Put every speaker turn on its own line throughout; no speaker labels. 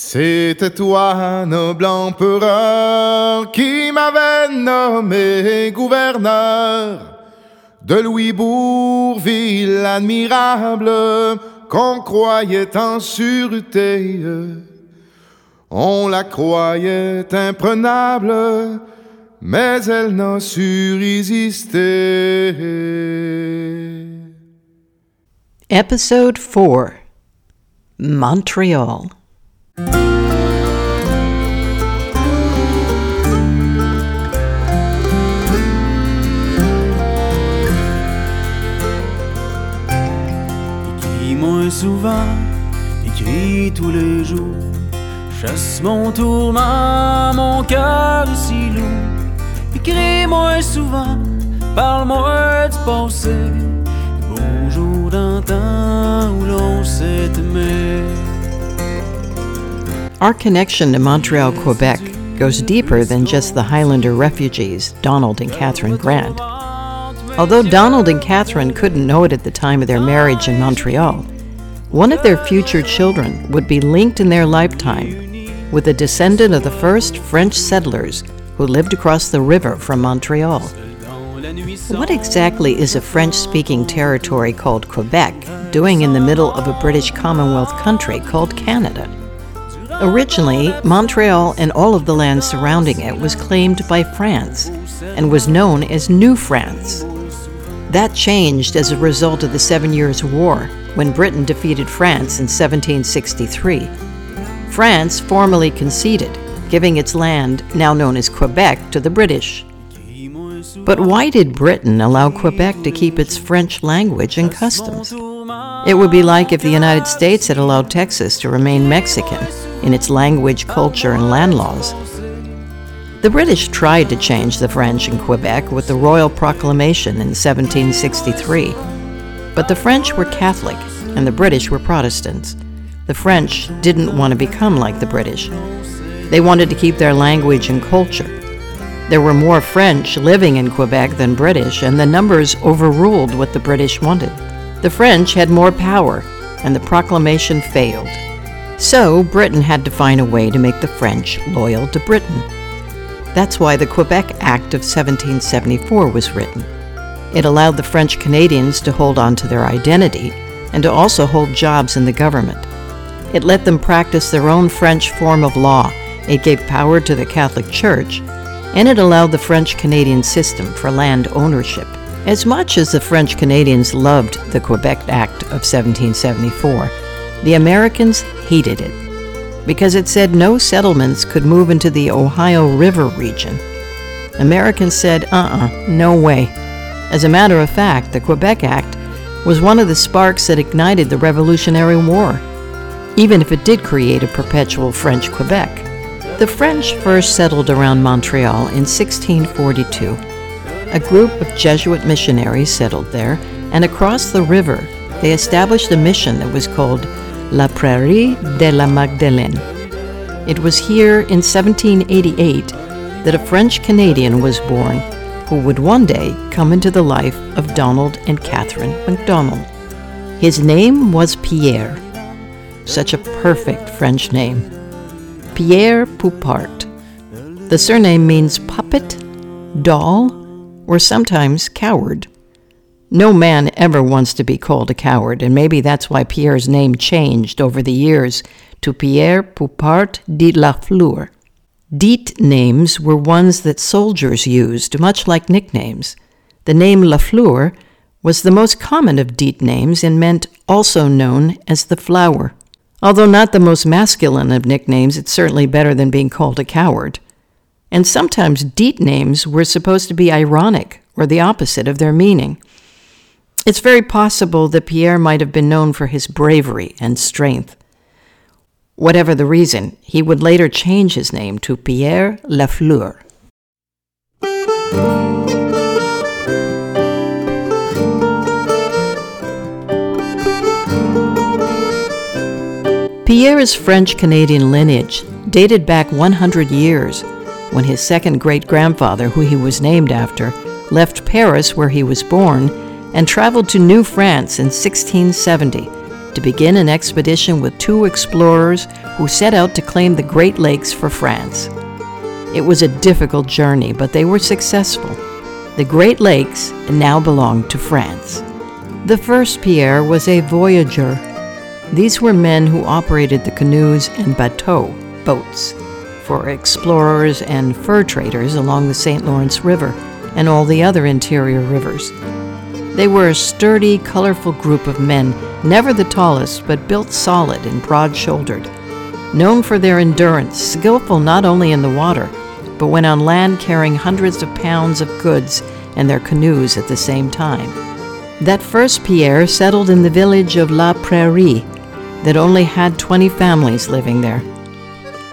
C'était toi, noble empereur, qui m'avait nommé gouverneur de Louis Bourville admirable, qu'on croyait en sûreté. On la croyait imprenable, mais elle n'a su résister.
Episode 4 Montreal.
Souvent, tous les jours. Chasse mon tourment, mon cœur si lourd. Écris-moi souvent, parle-moi passé. Bonjour d'un temps où l'on s'est aimé.
Our connection to Montreal, Quebec goes deeper than just the Highlander refugees, Donald and Catherine Grant. Although Donald and Catherine couldn't know it at the time of their marriage in Montreal, one of their future children would be linked in their lifetime with a descendant of the first French settlers who lived across the river from Montreal. What exactly is a French speaking territory called Quebec doing in the middle of a British Commonwealth country called Canada? Originally, Montreal and all of the land surrounding it was claimed by France and was known as New France. That changed as a result of the Seven Years' War when Britain defeated France in 1763. France formally conceded, giving its land, now known as Quebec, to the British. But why did Britain allow Quebec to keep its French language and customs? It would be like if the United States had allowed Texas to remain Mexican in its language, culture, and land laws. The British tried to change the French in Quebec with the Royal Proclamation in 1763. But the French were Catholic and the British were Protestants. The French didn't want to become like the British. They wanted to keep their language and culture. There were more French living in Quebec than British, and the numbers overruled what the British wanted. The French had more power, and the proclamation failed. So, Britain had to find a way to make the French loyal to Britain. That's why the Quebec Act of 1774 was written. It allowed the French Canadians to hold on to their identity and to also hold jobs in the government. It let them practice their own French form of law. It gave power to the Catholic Church, and it allowed the French Canadian system for land ownership. As much as the French Canadians loved the Quebec Act of 1774, the Americans hated it because it said no settlements could move into the Ohio River region. Americans said, uh uh no way. As a matter of fact, the Quebec Act was one of the sparks that ignited the Revolutionary War, even if it did create a perpetual French Quebec. The French first settled around Montreal in 1642. A group of Jesuit missionaries settled there, and across the river, they established a mission that was called La Prairie de la Magdeleine. It was here in 1788 that a French Canadian was born who would one day come into the life of Donald and Catherine MacDonald. His name was Pierre. Such a perfect French name. Pierre Poupart. The surname means puppet, doll, or sometimes coward. No man ever wants to be called a coward, and maybe that's why Pierre's name changed over the years to Pierre Poupart de la Fleur. Deet names were ones that soldiers used, much like nicknames. The name La Fleur was the most common of dit names and meant also known as the flower. Although not the most masculine of nicknames, it's certainly better than being called a coward. And sometimes dit names were supposed to be ironic or the opposite of their meaning. It's very possible that Pierre might have been known for his bravery and strength. Whatever the reason, he would later change his name to Pierre Lafleur. Pierre's French Canadian lineage dated back 100 years when his second great grandfather, who he was named after, left Paris, where he was born, and traveled to New France in 1670, to begin an expedition with two explorers who set out to claim the Great Lakes for France. It was a difficult journey, but they were successful. The Great Lakes now belonged to France. The first Pierre was a voyageur. These were men who operated the canoes and bateaux, boats, for explorers and fur traders along the St. Lawrence River and all the other interior rivers. They were a sturdy, colorful group of men, never the tallest, but built solid and broad shouldered. Known for their endurance, skillful not only in the water, but when on land carrying hundreds of pounds of goods and their canoes at the same time. That first Pierre settled in the village of La Prairie that only had 20 families living there.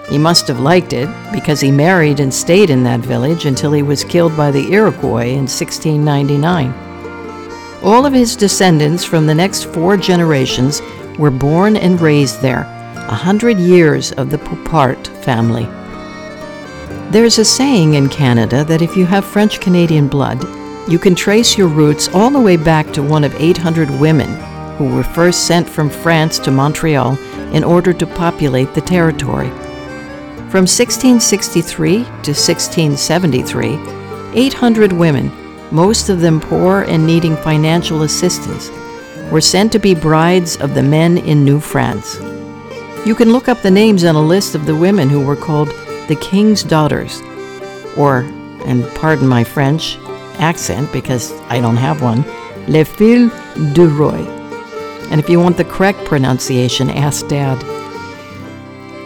He must have liked it because he married and stayed in that village until he was killed by the Iroquois in 1699. All of his descendants from the next four generations were born and raised there, a hundred years of the Poupart family. There's a saying in Canada that if you have French Canadian blood, you can trace your roots all the way back to one of 800 women who were first sent from France to Montreal in order to populate the territory. From 1663 to 1673, 800 women, most of them poor and needing financial assistance, were sent to be brides of the men in New France. You can look up the names on a list of the women who were called the King's Daughters, or, and pardon my French accent because I don't have one, Les Filles du Roi. And if you want the correct pronunciation, ask Dad.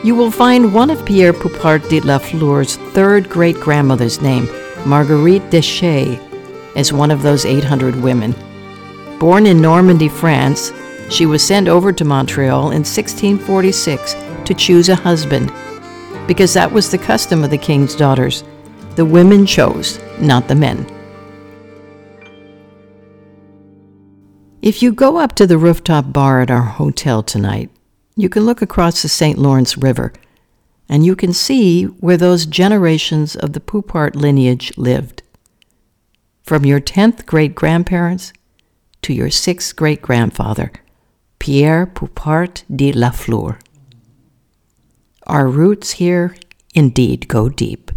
You will find one of Pierre Poupart de la Fleur's third great grandmother's name, Marguerite Deschet, as one of those 800 women. Born in Normandy, France, she was sent over to Montreal in 1646 to choose a husband, because that was the custom of the king's daughters. The women chose, not the men. If you go up to the rooftop bar at our hotel tonight, you can look across the St. Lawrence River and you can see where those generations of the Poupart lineage lived. From your 10th great grandparents to your 6th great grandfather, Pierre Poupart de la Fleur. Our roots here indeed go deep.